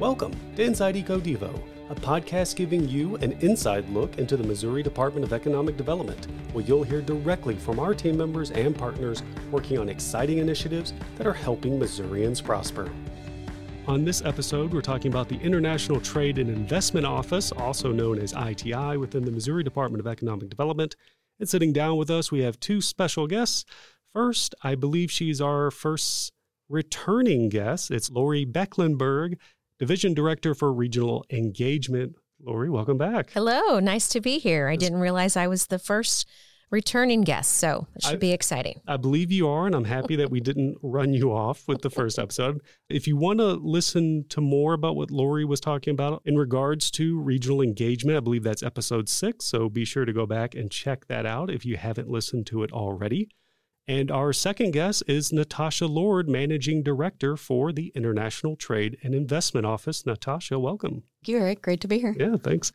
Welcome to Inside EcoDevo, a podcast giving you an inside look into the Missouri Department of Economic Development, where you'll hear directly from our team members and partners working on exciting initiatives that are helping Missourians prosper. On this episode, we're talking about the International Trade and Investment Office, also known as ITI, within the Missouri Department of Economic Development. And sitting down with us, we have two special guests. First, I believe she's our first returning guest. It's Lori Becklenberg, Division Director for Regional Engagement. Lori, welcome back. Hello, nice to be here. I didn't realize I was the first returning guest, so it should I, be exciting. I believe you are, and I'm happy that we didn't run you off with the first episode. If you want to listen to more about what Lori was talking about in regards to regional engagement, I believe that's episode six. So be sure to go back and check that out if you haven't listened to it already. And our second guest is Natascha Lord, Managing Director for the International Trade and Investment Office. Natascha, welcome. Thank you, Eric. Great to be here. Yeah, thanks.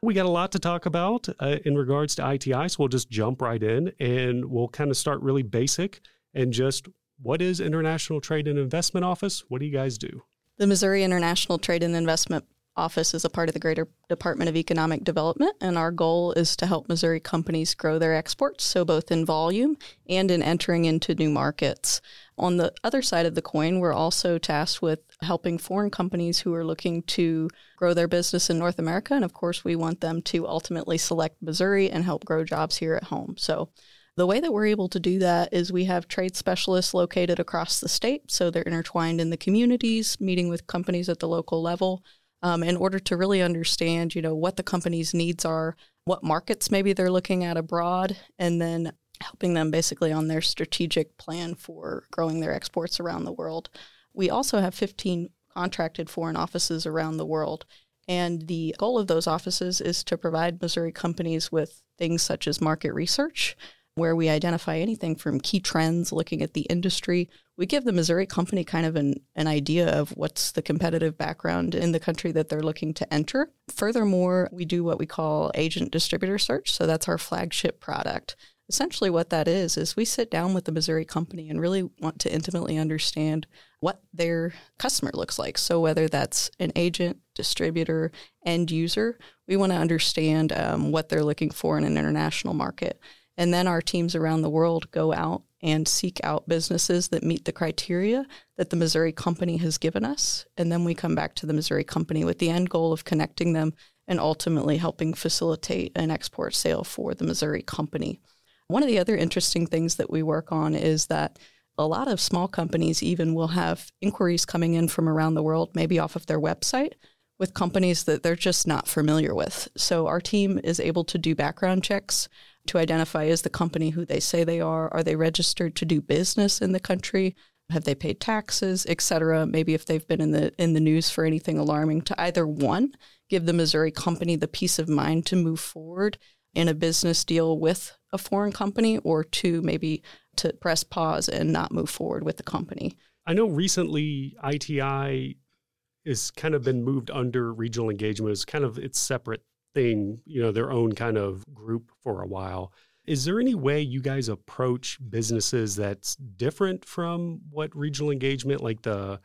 We got a lot to talk about uh, in regards to ITI, so we'll just jump right in and we'll kind of start really basic and just what is International Trade and Investment Office? What do you guys do? The Missouri International Trade and Investment office is a part of the greater Department of Economic Development, and our goal is to help Missouri companies grow their exports, so both in volume and in entering into new markets. On the other side of the coin, we're also tasked with helping foreign companies who are looking to grow their business in North America, and of course, we want them to ultimately select Missouri and help grow jobs here at home. So the way that we're able to do that is we have trade specialists located across the state, so they're intertwined in the communities, meeting with companies at the local level um, in order to really understand, you know, what the company's needs are, what markets maybe they're looking at abroad, and then helping them basically on their strategic plan for growing their exports around the world. We also have 15 contracted foreign offices around the world. And the goal of those offices is to provide Missouri companies with things such as market research, where we identify anything from key trends, looking at the industry. We give the Missouri company kind of an, an idea of what's the competitive background in the country that they're looking to enter. Furthermore, we do what we call agent distributor search. So that's our flagship product. Essentially, what that is, is we sit down with the Missouri company and really want to intimately understand what their customer looks like. So, whether that's an agent, distributor, end user, we want to understand um, what they're looking for in an international market. And then our teams around the world go out and seek out businesses that meet the criteria that the Missouri company has given us. And then we come back to the Missouri company with the end goal of connecting them and ultimately helping facilitate an export sale for the Missouri company. One of the other interesting things that we work on is that a lot of small companies even will have inquiries coming in from around the world, maybe off of their website, with companies that they're just not familiar with. So our team is able to do background checks to identify is the company who they say they are? Are they registered to do business in the country? Have they paid taxes, et cetera? Maybe if they've been in the in the news for anything alarming, to either one, give the Missouri company the peace of mind to move forward in a business deal with a foreign company, or two, maybe to press pause and not move forward with the company. I know recently ITI has kind of been moved under regional engagement as kind of its separate thing, you know, their own kind of group for a while. Is there any way you guys approach businesses that's different from what regional engagement, like the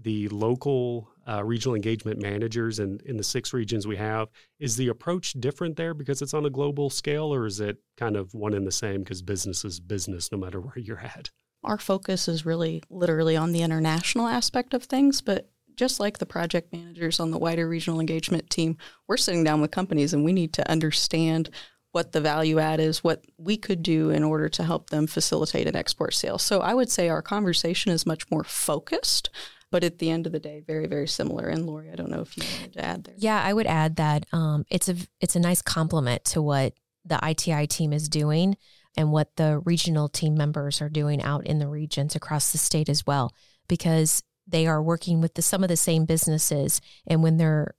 the local uh, regional engagement managers and in, in the six regions we have, is the approach different there because it's on a global scale, or is it kind of one and the same because business is business no matter where you're at? Our focus is really literally on the international aspect of things, but just like the project managers on the wider regional engagement team, we're sitting down with companies and we need to understand what the value add is, what we could do in order to help them facilitate an export sale. So I would say our conversation is much more focused, but at the end of the day, very very similar. And Lori, I don't know if you wanted to add there. Yeah, I would add that um, it's a it's a nice complement to what the ITI team is doing and what the regional team members are doing out in the regions across the state as well, because they are working with the, some of the same businesses. And when they're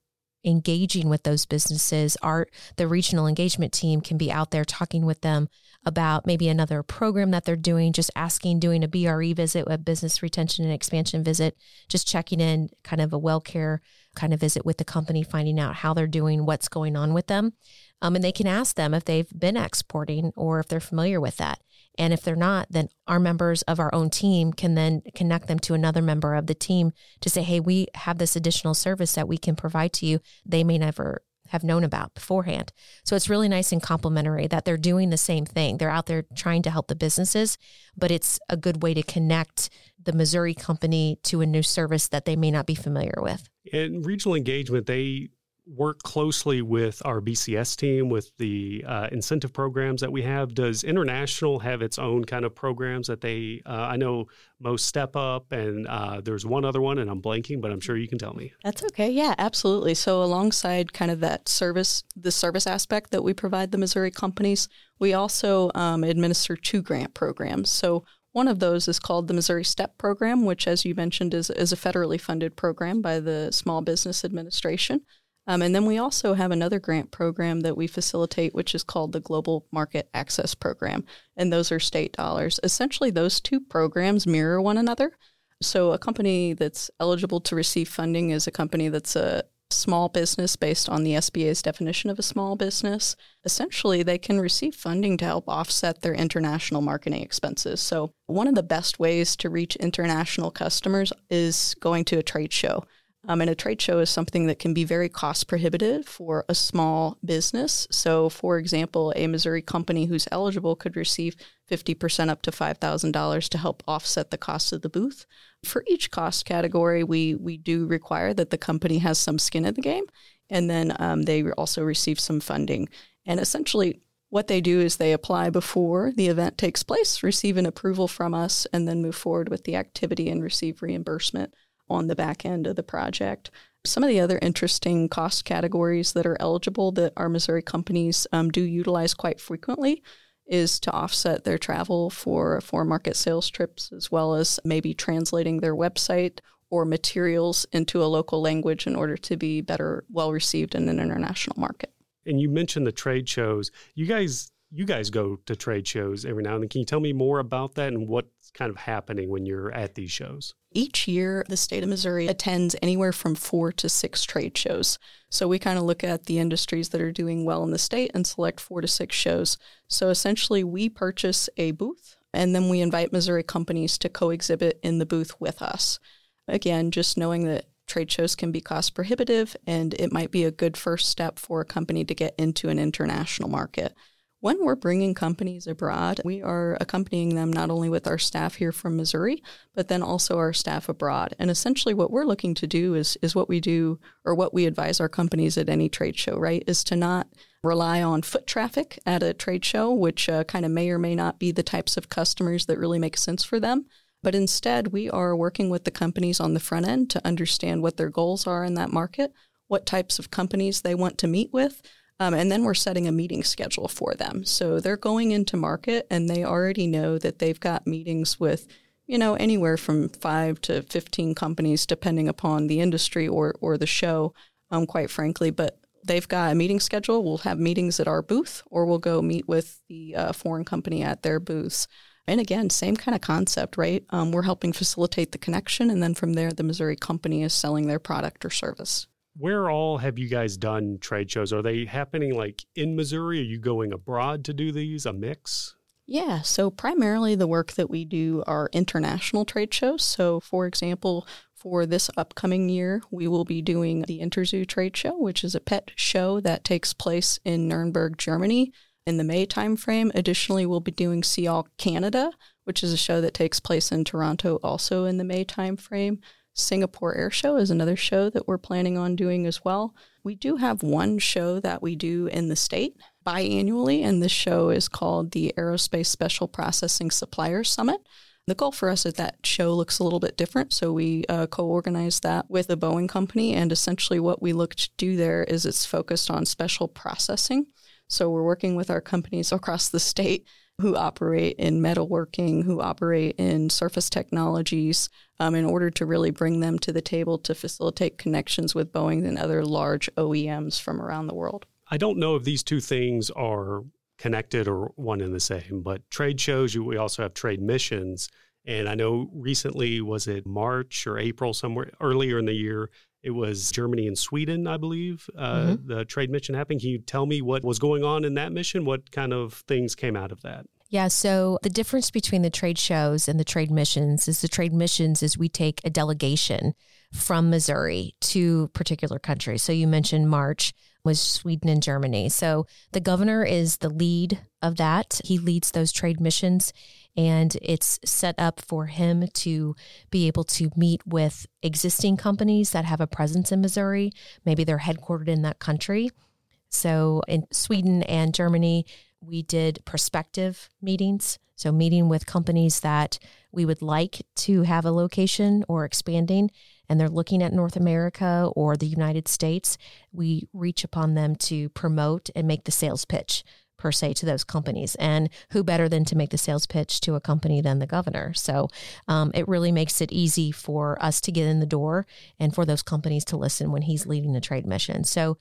engaging with those businesses, our the regional engagement team can be out there talking with them about maybe another program that they're doing, just asking, doing a BRE visit, a business retention and expansion visit, just checking in, kind of a well care kind of visit with the company, finding out how they're doing, what's going on with them. Um, and they can ask them if they've been exporting or if they're familiar with that. And if they're not, then our members of our own team can then connect them to another member of the team to say, hey, we have this additional service that we can provide to you. They may never have known about beforehand. So it's really nice and complimentary that they're doing the same thing. They're out there trying to help the businesses, but it's a good way to connect the Missouri company to a new service that they may not be familiar with. And regional engagement, they work closely with our BCS team with the uh, incentive programs that we have. Does International have its own kind of programs that they? Uh, I know most Step Up, and uh, there's one other one, and I'm blanking, but I'm sure you can tell me. That's okay. Yeah, absolutely. So alongside kind of that service, the service aspect that we provide the Missouri companies, we also um, administer two grant programs. So one of those is called the Missouri STEP program, which, as you mentioned, is, is a federally funded program by the Small Business Administration. Um, and then we also have another grant program that we facilitate, which is called the Global Market Access Program. And those are state dollars. Essentially, those two programs mirror one another. So, a company that's eligible to receive funding is a company that's a small business based on the SBA's definition of a small business. Essentially, they can receive funding to help offset their international marketing expenses. So, one of the best ways to reach international customers is going to a trade show. Um, and a trade show is something that can be very cost prohibitive for a small business. So, for example, a Missouri company who's eligible could receive 50% up to $5,000 to help offset the cost of the booth. For each cost category, we, we do require that the company has some skin in the game, and then um, they also receive some funding. And essentially, what they do is they apply before the event takes place, receive an approval from us, and then move forward with the activity and receive reimbursement on the back end of the project. Some of the other interesting cost categories that are eligible that our Missouri companies um, do utilize quite frequently is to offset their travel for for market sales trips as well as maybe translating their website or materials into a local language in order to be better well received in an international market. And you mentioned the trade shows. You guys you guys go to trade shows every now and then. Can you tell me more about that and what's kind of happening when you're at these shows? Each year, the state of Missouri attends anywhere from four to six trade shows. So we kind of look at the industries that are doing well in the state and select four to six shows. So essentially, we purchase a booth and then we invite Missouri companies to co exhibit in the booth with us. Again, just knowing that trade shows can be cost prohibitive and it might be a good first step for a company to get into an international market. When we're bringing companies abroad, we are accompanying them not only with our staff here from Missouri, but then also our staff abroad. And essentially, what we're looking to do is, is what we do or what we advise our companies at any trade show, right? Is to not rely on foot traffic at a trade show, which uh, kind of may or may not be the types of customers that really make sense for them. But instead, we are working with the companies on the front end to understand what their goals are in that market, what types of companies they want to meet with, um, and then we're setting a meeting schedule for them. So they're going into market and they already know that they've got meetings with, you know, anywhere from five to 15 companies, depending upon the industry or, or the show, um, quite frankly. But they've got a meeting schedule. We'll have meetings at our booth or we'll go meet with the uh, foreign company at their booths. And again, same kind of concept, right? Um, we're helping facilitate the connection. And then from there, the Missouri company is selling their product or service where all have you guys done trade shows? Are they happening like in Missouri? Are you going abroad to do these? A mix? Yeah, so primarily the work that we do are international trade shows. So, for example, for this upcoming year, we will be doing the Interzoo Trade Show, which is a pet show that takes place in Nuremberg, Germany in the May timeframe. Additionally, we'll be doing SIAL Canada, which is a show that takes place in Toronto also in the May timeframe. Singapore Air Show is another show that we're planning on doing as well. We do have one show that we do in the state biannually, and this show is called the Aerospace Special Processing Suppliers Summit. The goal for us is that show looks a little bit different, so we uh, co-organized that with the Boeing company, and essentially what we look to do there is it's focused on special processing. So we're working with our companies across the state who operate in metalworking, who operate in surface technologies, um, in order to really bring them to the table to facilitate connections with Boeing and other large OEMs from around the world. I don't know if these two things are connected or one and the same, but trade shows, we also have trade missions. And I know recently, was it March or April, somewhere earlier in the year, it was Germany and Sweden, I believe, uh, mm-hmm. the trade mission happening. Can you tell me what was going on in that mission? What kind of things came out of that? Yeah, so the difference between the trade shows and the trade missions is the trade missions is we take a delegation from Missouri to particular countries. So you mentioned March was Sweden and Germany. So the governor is the lead of that. He leads those trade missions and it's set up for him to be able to meet with existing companies that have a presence in Missouri. Maybe they're headquartered in that country. So in Sweden and Germany, we did prospective meetings. So, meeting with companies that we would like to have a location or expanding, and they're looking at North America or the United States, we reach upon them to promote and make the sales pitch per se to those companies. And who better than to make the sales pitch to a company than the governor? So um, it really makes it easy for us to get in the door and for those companies to listen when he's leading the trade mission. So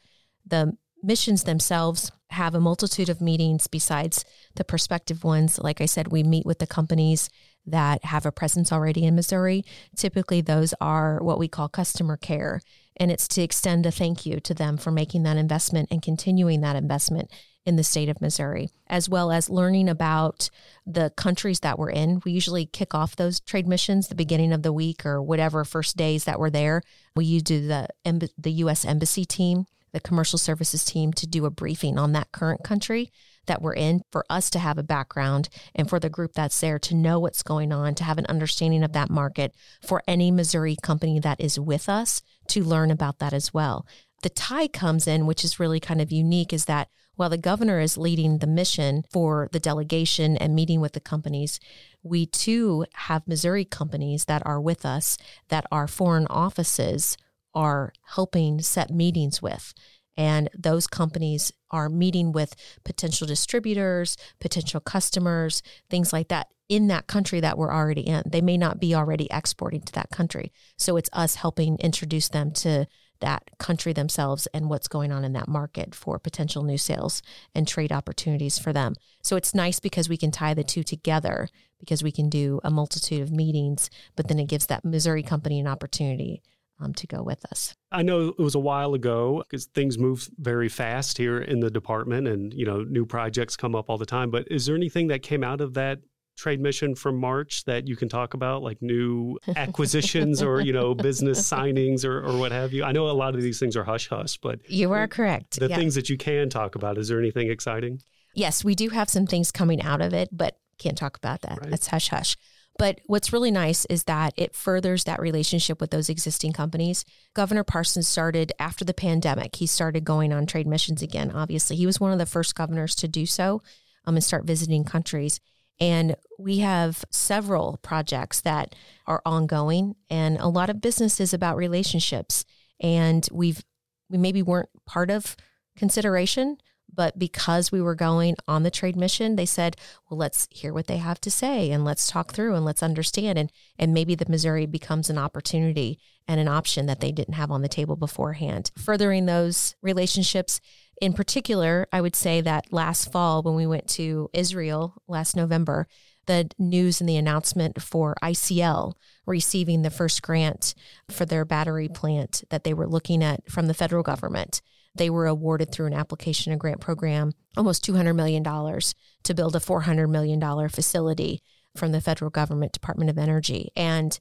the missions themselves have a multitude of meetings besides the prospective ones. Like I said, we meet with the companies that have a presence already in Missouri. Typically, those are what we call customer care. And it's to extend a thank you to them for making that investment and continuing that investment in the state of Missouri, as well as learning about the countries that we're in. We usually kick off those trade missions the beginning of the week or whatever first days that we're there. We do the the U.S. Embassy team the commercial services team to do a briefing on that current country that we're in for us to have a background and for the group that's there to know what's going on, to have an understanding of that market, for any Missouri company that is with us to learn about that as well. The tie comes in, which is really kind of unique, is that while the governor is leading the mission for the delegation and meeting with the companies, we too have Missouri companies that are with us that our foreign offices are helping set meetings with. And those companies are meeting with potential distributors, potential customers, things like that in that country that we're already in. They may not be already exporting to that country. So it's us helping introduce them to that country themselves and what's going on in that market for potential new sales and trade opportunities for them. So it's nice because we can tie the two together because we can do a multitude of meetings, but then it gives that Missouri company an opportunity um, to go with us. I know it was a while ago because things move very fast here in the department and, you know, new projects come up all the time. But is there anything that came out of that trade mission from March that you can talk about, like new acquisitions or, you know, business signings or, or what have you? I know a lot of these things are hush hush, but you are correct. The yeah. things that you can talk about, is there anything exciting? Yes, we do have some things coming out of it, but can't talk about that. Right. That's hush hush. But what's really nice is that it furthers that relationship with those existing companies. Governor Parsons started after the pandemic. He started going on trade missions again. Obviously, he was one of the first governors to do so um, and start visiting countries. And we have several projects that are ongoing, and a lot of business is about relationships. And we've we maybe weren't part of consideration, but because we were going on the trade mission, they said, well, let's hear what they have to say and let's talk through and let's understand. And, and maybe the Missouri becomes an opportunity and an option that they didn't have on the table beforehand. Furthering those relationships, in particular, I would say that last fall when we went to Israel last November, the news and the announcement for ICL receiving the first grant for their battery plant that they were looking at from the federal government they were awarded through an application and grant program almost $200 million to build a $400 million facility from the federal government Department of Energy. And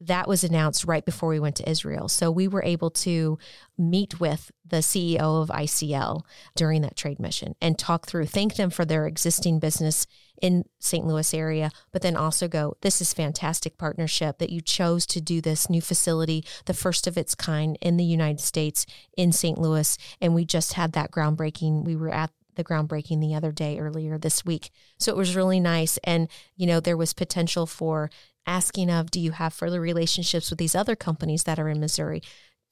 that was announced right before we went to Israel. So we were able to meet with the CEO of ICL during that trade mission and talk through, thank them for their existing business in St. Louis area, but then also go, this is fantastic partnership that you chose to do this new facility, the first of its kind in the United States in St. Louis. And we just had that groundbreaking. We were at the groundbreaking the other day earlier this week. So it was really nice. And, you know, there was potential for asking of do you have further relationships with these other companies that are in Missouri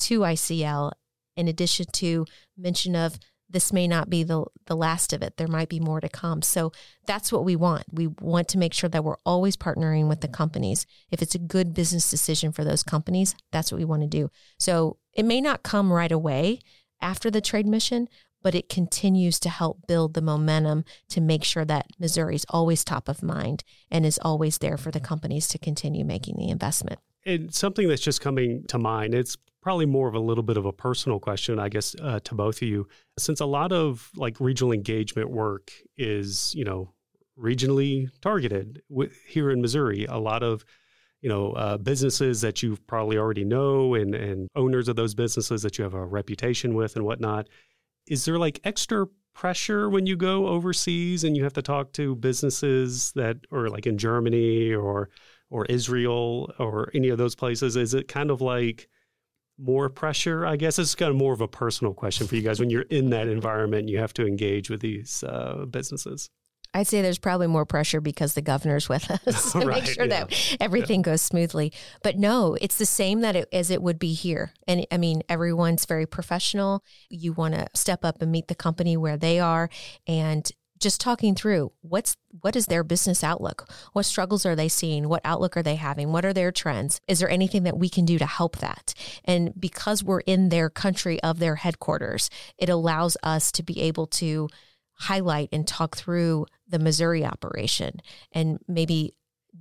to ICL in addition to mention of this may not be the the last of it there might be more to come. So that's what we want. We want to make sure that we're always partnering with the companies. If it's a good business decision for those companies that's what we want to do. So it may not come right away after the trade mission but it continues to help build the momentum to make sure that Missouri is always top of mind and is always there for the companies to continue making the investment. And something that's just coming to mind, it's probably more of a little bit of a personal question, I guess, uh, to both of you. Since a lot of like regional engagement work is, you know, regionally targeted here in Missouri. A lot of you know uh, businesses that you probably already know and and owners of those businesses that you have a reputation with and whatnot. Is there like extra pressure when you go overseas and you have to talk to businesses that are like in Germany or or Israel or any of those places? Is it kind of like more pressure? I guess it's kind of more of a personal question for you guys when you're in that environment. You have to engage with these uh, businesses. I'd say there's probably more pressure because the governor's with us to right, make sure yeah. that everything yeah. goes smoothly. But no, it's the same that it, as it would be here. And I mean, everyone's very professional. You want to step up and meet the company where they are, and just talking through what's what is their business outlook what struggles are they seeing what outlook are they having what are their trends is there anything that we can do to help that and because we're in their country of their headquarters it allows us to be able to highlight and talk through the Missouri operation and maybe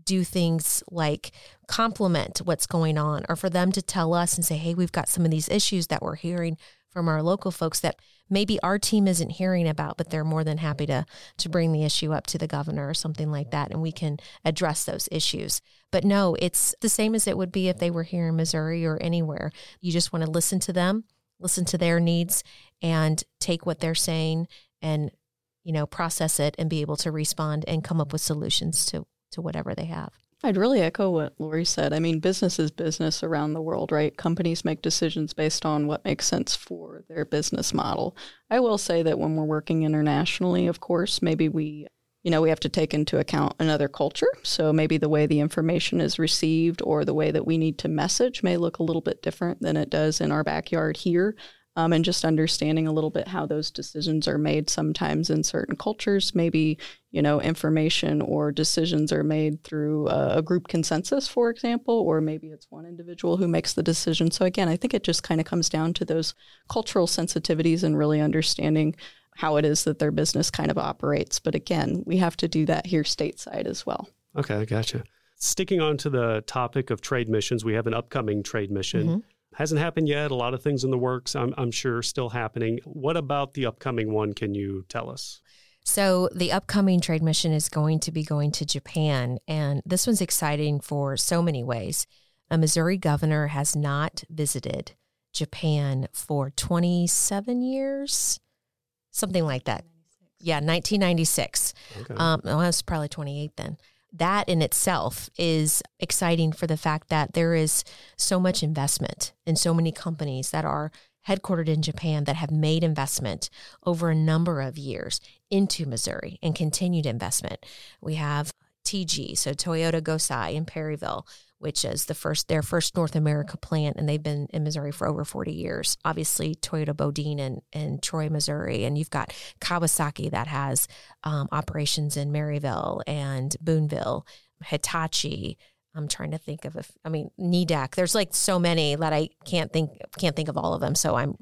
do things like complement what's going on or for them to tell us and say hey we've got some of these issues that we're hearing from our local folks that maybe our team isn't hearing about, but they're more than happy to to bring the issue up to the governor or something like that, and we can address those issues. But no, it's the same as it would be if they were here in Missouri or anywhere. You just want to listen to them, listen to their needs, and take what they're saying and you know process it and be able to respond and come up with solutions to to whatever they have. I'd really echo what Lori said. I mean, business is business around the world, right? Companies make decisions based on what makes sense for their business model. I will say that when we're working internationally, of course, maybe we you know, we have to take into account another culture. So maybe the way the information is received or the way that we need to message may look a little bit different than it does in our backyard here um, and just understanding a little bit how those decisions are made sometimes in certain cultures. Maybe you know information or decisions are made through a, a, group consensus for example or maybe it's one individual who makes the decision. So again i think it just kind of comes down to those cultural sensitivities and really understanding how it is that their business kind of operates. But again we have to do that here stateside as well. Okay i gotcha. Sticking on to the topic of trade missions we have an upcoming trade mission. Mm-hmm Hasn't happened yet. A lot of things in the works, I'm, I'm sure, still happening. What about the upcoming one can you tell us? So, the upcoming trade mission is going to be going to Japan. And this one's exciting for so many ways. A Missouri governor has not visited Japan for 27 years, something like that. Yeah, 1996. Okay. Um, well, that's probably 28 then that in itself is exciting for the fact that there is so much investment in so many companies that are headquartered in Japan that have made investment over a number of years into Missouri and continued investment. We have TG, so Toyoda Gosei in Perryville which is the first their first North America plant, and they've been in Missouri for over 40 years. Obviously, Toyota Bodine in, in Troy, Missouri, and you've got Kawasaki that has um, operations in Maryville and Boonville, Hitachi. I'm trying to think of, a, I mean, Nidec. There's like so many that I can't think can't think of all of them. So I'm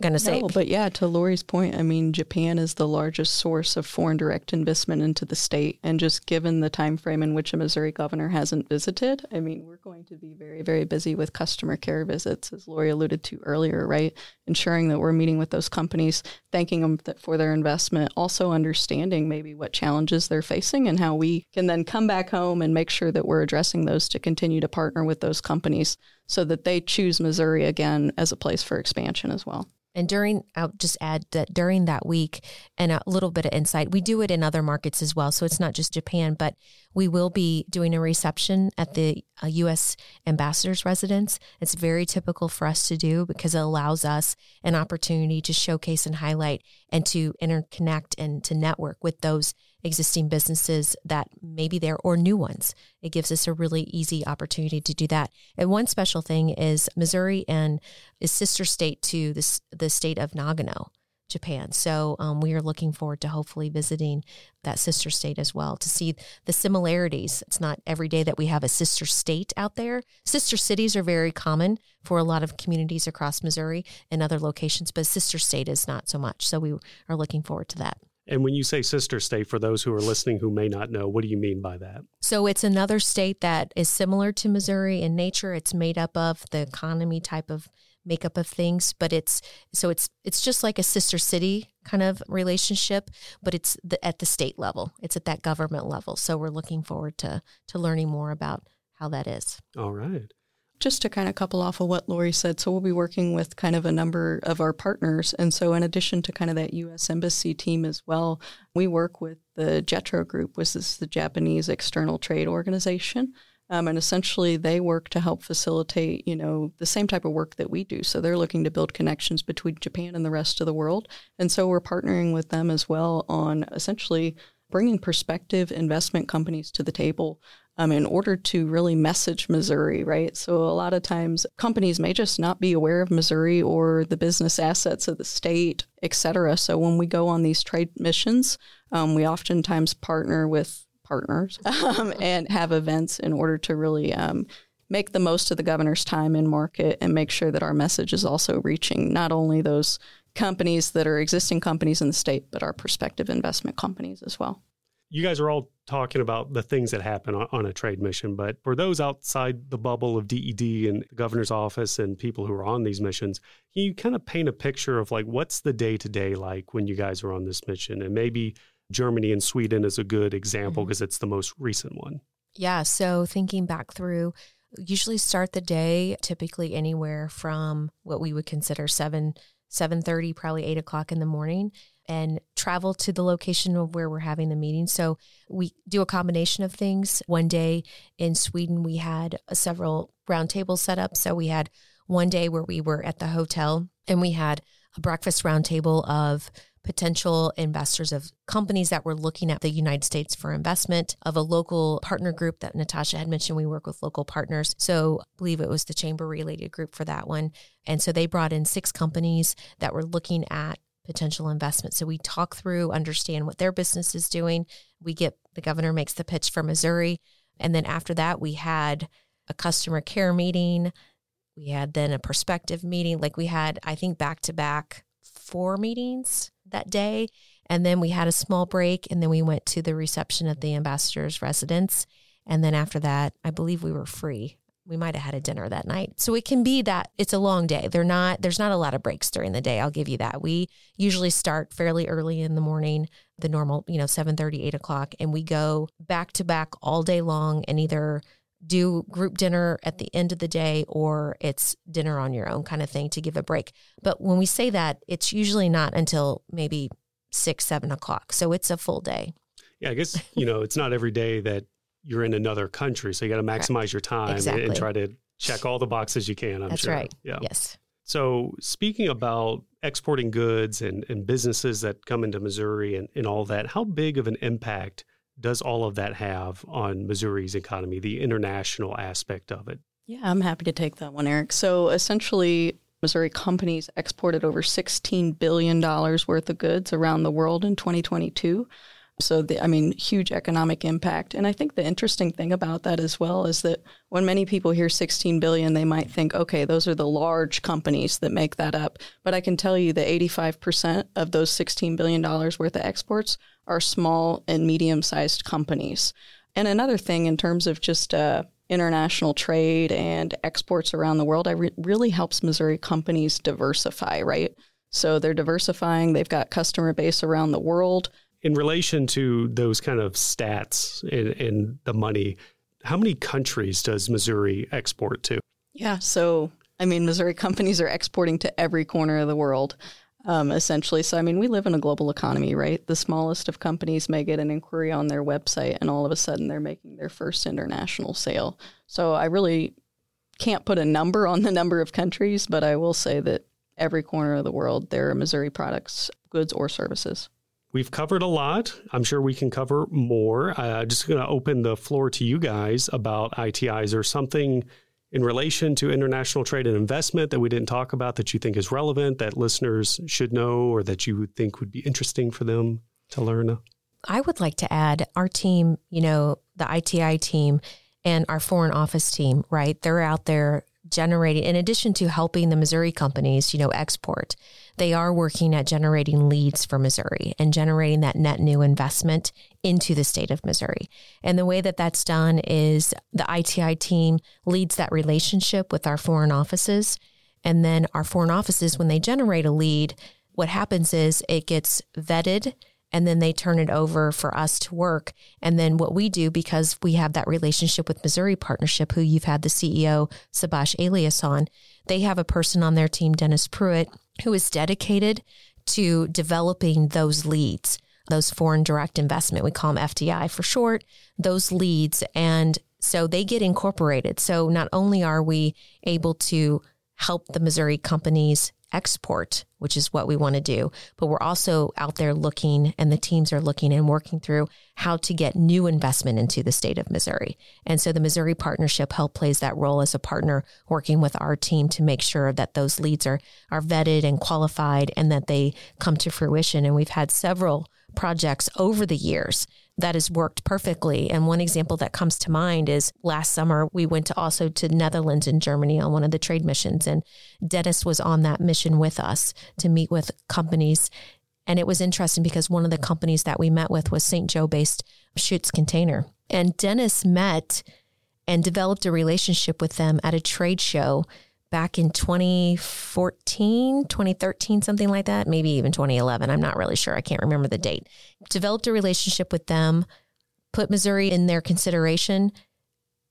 going to say. No, but yeah, to Lori's point, I mean, Japan is the largest source of foreign direct investment into the state, and just given the time frame in which a Missouri governor hasn't visited, I mean, we're going to be very, very busy with customer care visits, as Lori alluded to earlier, right? Ensuring that we're meeting with those companies, thanking them for their investment, also understanding maybe what challenges they're facing and how we can then come back home and make sure that we're addressing those to continue to partner with those companies so that they choose Missouri again as a place for expansion as well. And during, I'll just add that during that week and a little bit of insight, we do it in other markets as well. So it's not just Japan, but we will be doing a reception at the uh, U.S. ambassador's residence. It's very typical for us to do because it allows us an opportunity to showcase and highlight and to interconnect and to network with those existing businesses that may be there or new ones. It gives us a really easy opportunity to do that. And one special thing is Missouri and is sister state to this the state of Nagano. Japan. So um, we are looking forward to hopefully visiting that sister state as well to see the similarities. It's not every day that we have a sister state out there. Sister cities are very common for a lot of communities across Missouri and other locations, but sister state is not so much. So we are looking forward to that. And when you say sister state, for those who are listening who may not know, what do you mean by that? So it's another state that is similar to Missouri in nature. It's made up of the economy type of makeup of things, but it's so it's it's just like a sister city kind of relationship, but it's the, at the state level. It's at that government level. So we're looking forward to to learning more about how that is. All right just to kind of couple off of what Lori said, so we'll be working with kind of a number of our partners. And so, in addition to kind of that U.S. Embassy team as well, we work with the JETRO Group, which is the Japanese External Trade Organization. Um, and essentially, they work to help facilitate, you know, the same type of work that we do. So they're looking to build connections between Japan and the rest of the world. And so we're partnering with them as well on essentially bringing prospective investment companies to the table um, in order to really message Missouri, right? So a lot of times companies may just not be aware of Missouri or the business assets of the state, et cetera. So when we go on these trade missions, um, we oftentimes partner with partners um, and have events in order to really um, make the most of the governor's time in market and make sure that our message is also reaching not only those companies that are existing companies in the state, but our prospective investment companies as well you guys are all talking about the things that happen on, on, a trade mission, but for those outside the bubble of DED and the governor's office and people who are on these missions, can you kind of paint a picture of like what's the day to day like when you guys are on this mission? And maybe Germany and Sweden is a good example because mm-hmm. it's the most recent one. Yeah. So thinking back through, usually start the day typically anywhere from what we would consider seven, seven thirty, probably eight o'clock in the morning and travel to the location of where we're having the meeting. So we do a combination of things. One day in Sweden, we had several roundtables set up. So we had one day where we were at the hotel and we had a breakfast roundtable of potential investors of companies that were looking at the United States for investment, of a local partner group that Natascha had mentioned. We work with local partners. So I believe it was the chamber related group for that one. And so they brought in six companies that were looking at potential investment. So we talk through, understand what their business is doing. We get the governor makes the pitch for Missouri. And then after that, we had a customer care meeting. We had then a prospective meeting. Like we had, I think, back to back four meetings that day. And then we had a small break. And then we went to the reception at the ambassador's residence. And then after that, I believe we were free we might have had a dinner that night. So it can be that it's a long day. They're not there's not a lot of breaks during the day. I'll give you that. We usually start fairly early in the morning, the normal, you know, 7 30, 8 o'clock, and we go back to back all day long and either do group dinner at the end of the day or it's dinner on your own kind of thing to give a break. But when we say that, it's usually not until maybe six, seven o'clock. So it's a full day. Yeah, I guess, you know, it's not every day that you're in another country. So you got to maximize right. your time exactly. and, and, try to check all the boxes you can. I'm That's sure. right. Yeah. Yes. So speaking about exporting goods and, and businesses that come into Missouri and, and all that, how big of an impact does all of that have on Missouri's economy, the international aspect of it? Yeah, I'm happy to take that one, Eric. So essentially, Missouri companies exported over $16 billion worth of goods around the world in 2022. So, the, I mean, huge economic impact. And I think the interesting thing about that as well is that when many people hear 16 billion, they might think, okay, those are the large companies that make that up. But I can tell you that 85% of those 16 billion dollars worth of exports are small and medium sized companies. And another thing in terms of just uh, international trade and exports around the world, I re- really helps Missouri companies diversify, right? So they're diversifying. They've got customer base around the world in relation to those kind of stats and, the money, how many countries does Missouri export to? Yeah, so I mean, Missouri companies are exporting to every corner of the world, um, essentially. So, I mean, we live in a global economy, right? The smallest of companies may get an inquiry on their website, and all of a sudden they're making their first international sale. So, I really can't put a number on the number of countries, but I will say that every corner of the world there are Missouri products, goods, or services. We've covered a lot. I'm sure we can cover more. I'm uh, just going to open the floor to you guys about ITIs or something in relation to international trade and investment that we didn't talk about that you think is relevant that listeners should know or that you would think would be interesting for them to learn? I would like to add our team, you know, the ITI team and our foreign office team, right? They're out there generating, in addition to helping the Missouri companies, you know, export, they are working at generating leads for Missouri and generating that net new investment into the state of Missouri. And the way that that's done is the ITI team leads that relationship with our foreign offices. And then our foreign offices, when they generate a lead, what happens is it gets vetted and then they turn it over for us to work. And then what we do, because we have that relationship with Missouri Partnership, who you've had the CEO, Subash Alias on, they have a person on their team, Dennis Pruitt, who is dedicated to developing those leads, those foreign direct investment. We call them FDI for short, those leads. And so they get incorporated. So not only are we able to help the Missouri companies export, which is what we want to do. But we're also out there looking, and the teams are looking and working through how to get new investment into the state of Missouri. And so the Missouri Partnership Help plays that role as a partner, working with our team to make sure that those leads are, are vetted and qualified and that they come to fruition. And we've had several projects over the years that has worked perfectly. And one example that comes to mind is last summer we went to also to Netherlands and Germany on one of the trade missions and Dennis was on that mission with us to meet with companies and it was interesting because one of the companies that we met with was St. Joe based Schutz Container. And Dennis met and developed a relationship with them at a trade show back in 2014, 2013, something like that, maybe even 2011. I'm not really sure. I can't remember the date. Developed a relationship with them, put Missouri in their consideration.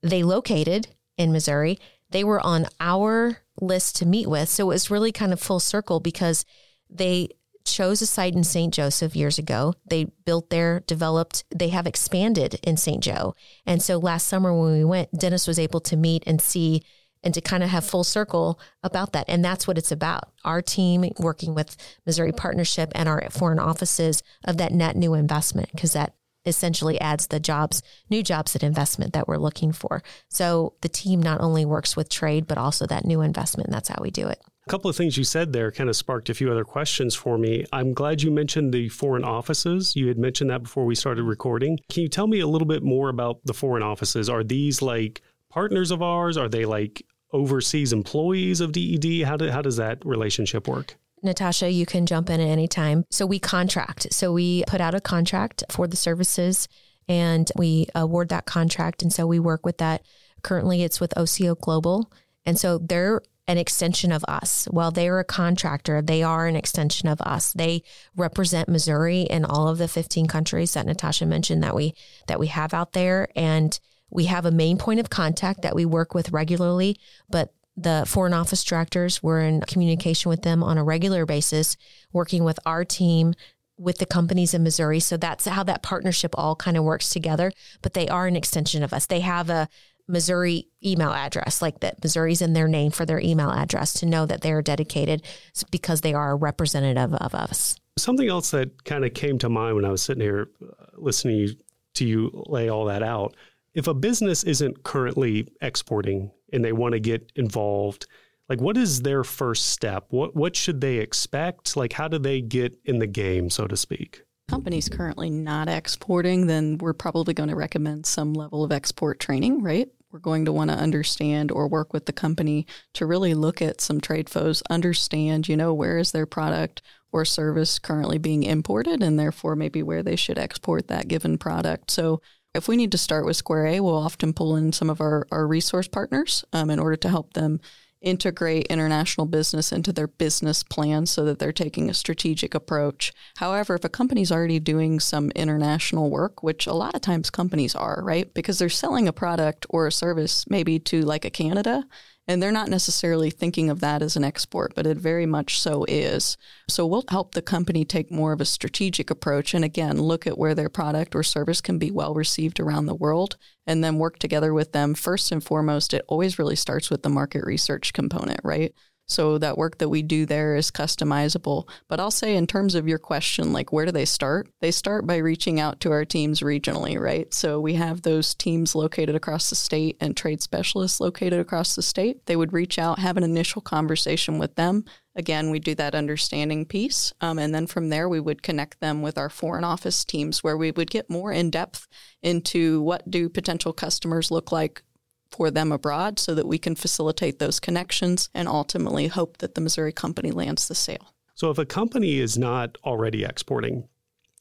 They located in Missouri. They were on our list to meet with. So it was really kind of full circle because they chose a site in St. Joseph years ago. They built there, developed, they have expanded in St. Joe. And so last summer when we went, Dennis was able to meet and see and to kind of have full circle about that. And that's what it's about. Our team working with Missouri Partnership and our foreign offices of that net new investment, because that essentially adds the jobs, new jobs and investment that we're looking for. So the team not only works with trade, but also that new investment. And that's how we do it. A couple of things you said there kind of sparked a few other questions for me. I'm glad you mentioned the foreign offices. You had mentioned that before we started recording. Can you tell me a little bit more about the foreign offices? Are these like partners of ours? Are they like overseas employees of DED? How, do, how does that relationship work? Natascha, you can jump in at any time. So we contract. So we put out a contract for the services and we award that contract. And so we work with that. Currently, it's with OCO Global. And so they're an extension of us. While they're a contractor, they are an extension of us. They represent Missouri in all of the 15 countries that Natascha mentioned that we that we have out there. And we have a main point of contact that we work with regularly, but the foreign office directors, we're in communication with them on a regular basis, working with our team with the companies in Missouri. So that's how that partnership all kind of works together. But they are an extension of us. They have a Missouri email address, like that Missouri's in their name for their email address to know that they are dedicated because they are a representative of us. Something else that kind of came to mind when I was sitting here uh, listening to you lay all that out if a business isn't currently exporting and they want to get involved, like what is their first step? What what should they expect? Like how do they get in the game, so to speak? Companies currently not exporting, then we're probably going to recommend some level of export training, right? We're going to want to understand or work with the company to really look at some trade flows, understand, you know, where is their product or service currently being imported and therefore maybe where they should export that given product. So if we need to start with Square A, we'll often pull in some of our, our resource partners um, in order to help them integrate international business into their business plan so that they're taking a strategic approach. However, if a company's already doing some international work, which a lot of times companies are, right? Because they're selling a product or a service maybe to like a Canada, and they're not necessarily thinking of that as an export, but it very much so is. So we'll help the company take more of a strategic approach and again, look at where their product or service can be well received around the world and then work together with them. First and foremost, it always really starts with the market research component, right? So that work that we do there is customizable. But I'll say, in terms of your question, like where do they start? They start by reaching out to our teams regionally, right? So we have those teams located across the state and trade specialists located across the state. They would reach out, have an initial conversation with them. Again, we do that understanding piece. Um, and then from there, we would connect them with our foreign office teams where we would get more in depth into what do potential customers look like for them abroad so that we can facilitate those connections and ultimately hope that the Missouri company lands the sale. So, if a company is not already exporting,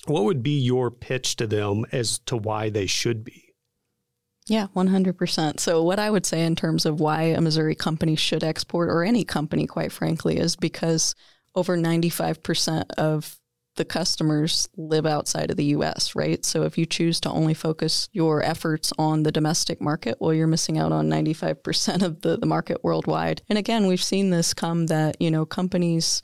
what would be your pitch to them as to why they should be? Yeah, 100%. So, what I would say in terms of why a Missouri company should export, or any company, quite frankly, is because over 95% of the customers live outside of the US, right? So if you choose to only focus your efforts on the domestic market, well, you're missing out on 95% of the, the market worldwide. And again, we've seen this come that, you know, companies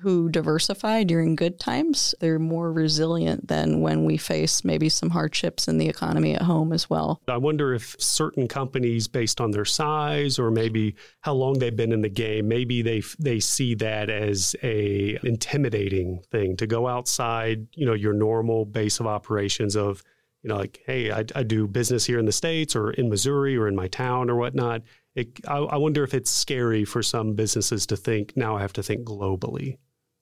who diversify during good times, they're more resilient than when we face maybe some hardships in the economy at home as well. I wonder if certain companies, based on their size or maybe how long they've been in the game, maybe they they see that as a intimidating thing to go outside, you know, your normal base of operations of, you know, like, hey, I, I do business here in the states or in Missouri or in my town or whatnot. It, I, I wonder if it's scary for some businesses to think now I have to think globally.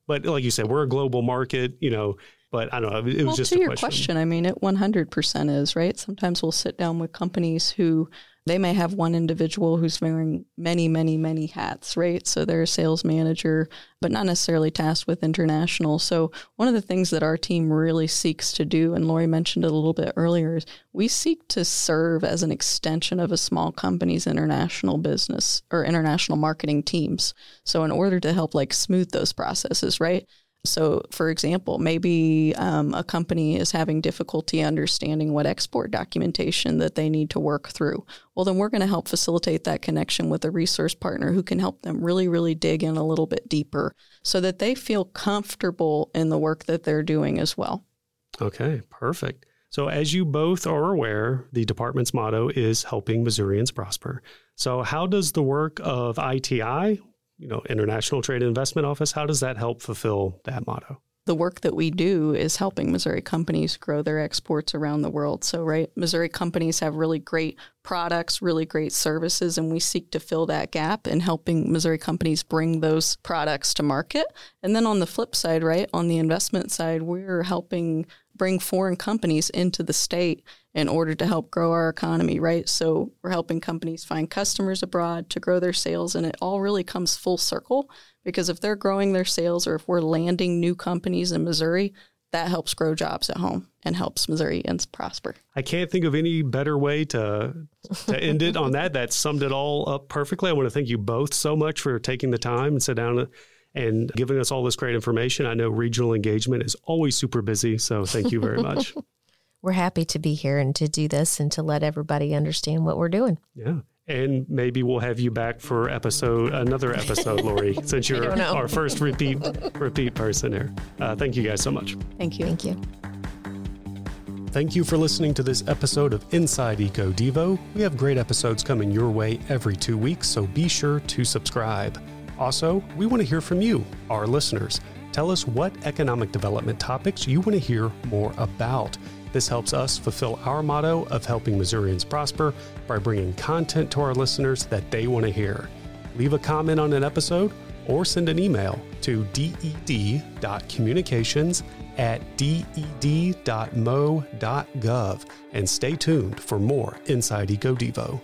But like you said, we're a global market, you know. But I don't know. It was well, just to your question. question. I mean, it 100% is right. Sometimes we'll sit down with companies who they may have one individual who's wearing many, many, many hats, right? So they're a sales manager, but not necessarily tasked with international. So one of the things that our team really seeks to do, and Lori mentioned it a little bit earlier, is we seek to serve as an extension of a small company's international business or international marketing teams. So in order to help like smooth those processes, right? So, for example, maybe um, a company is having difficulty understanding what export documentation that they need to work through. Well, then we're going to help facilitate that connection with a resource partner who can help them really, really dig in a little bit deeper so that they feel comfortable in the work that they're doing as well. Okay, perfect. So, as you both are aware, the department's motto is helping Missourians prosper. So, how does the work of ITI, you know, International Trade Investment Office, how does that help fulfill that motto? the work that we do is helping Missouri companies grow their exports around the world. So, right, Missouri companies have really great products, really great services, and we seek to fill that gap in helping Missouri companies bring those products to market. And then on the flip side, right, on the investment side, we're helping bring foreign companies into the state in order to help grow our economy, right? So we're helping companies find customers abroad to grow their sales, and it all really comes full circle because if they're growing their sales or if we're landing new companies in Missouri, that helps grow jobs at home and helps Missourians prosper. I can't think of any better way to to end it on that. That summed it all up perfectly. I want to thank you both so much for taking the time and sit down and giving us all this great information. I know regional engagement is always super busy, so thank you very much. We're happy to be here and to do this and to let everybody understand what we're doing. Yeah. And maybe we'll have you back for episode another episode, Lori, since you're our first repeat repeat person here. Uh, thank you guys so much. Thank you. Thank you. Thank you for listening to this episode of Inside Eco Devo. We have great episodes coming your way every two weeks, so be sure to subscribe. Also, we want to hear from you, our listeners. Tell us what economic development topics you want to hear more about. This helps us fulfill our motto of helping Missourians prosper by bringing content to our listeners that they want to hear. Leave a comment on an episode or send an email to ded.communications at ded.mo.gov and stay tuned for more Inside Eco Devo.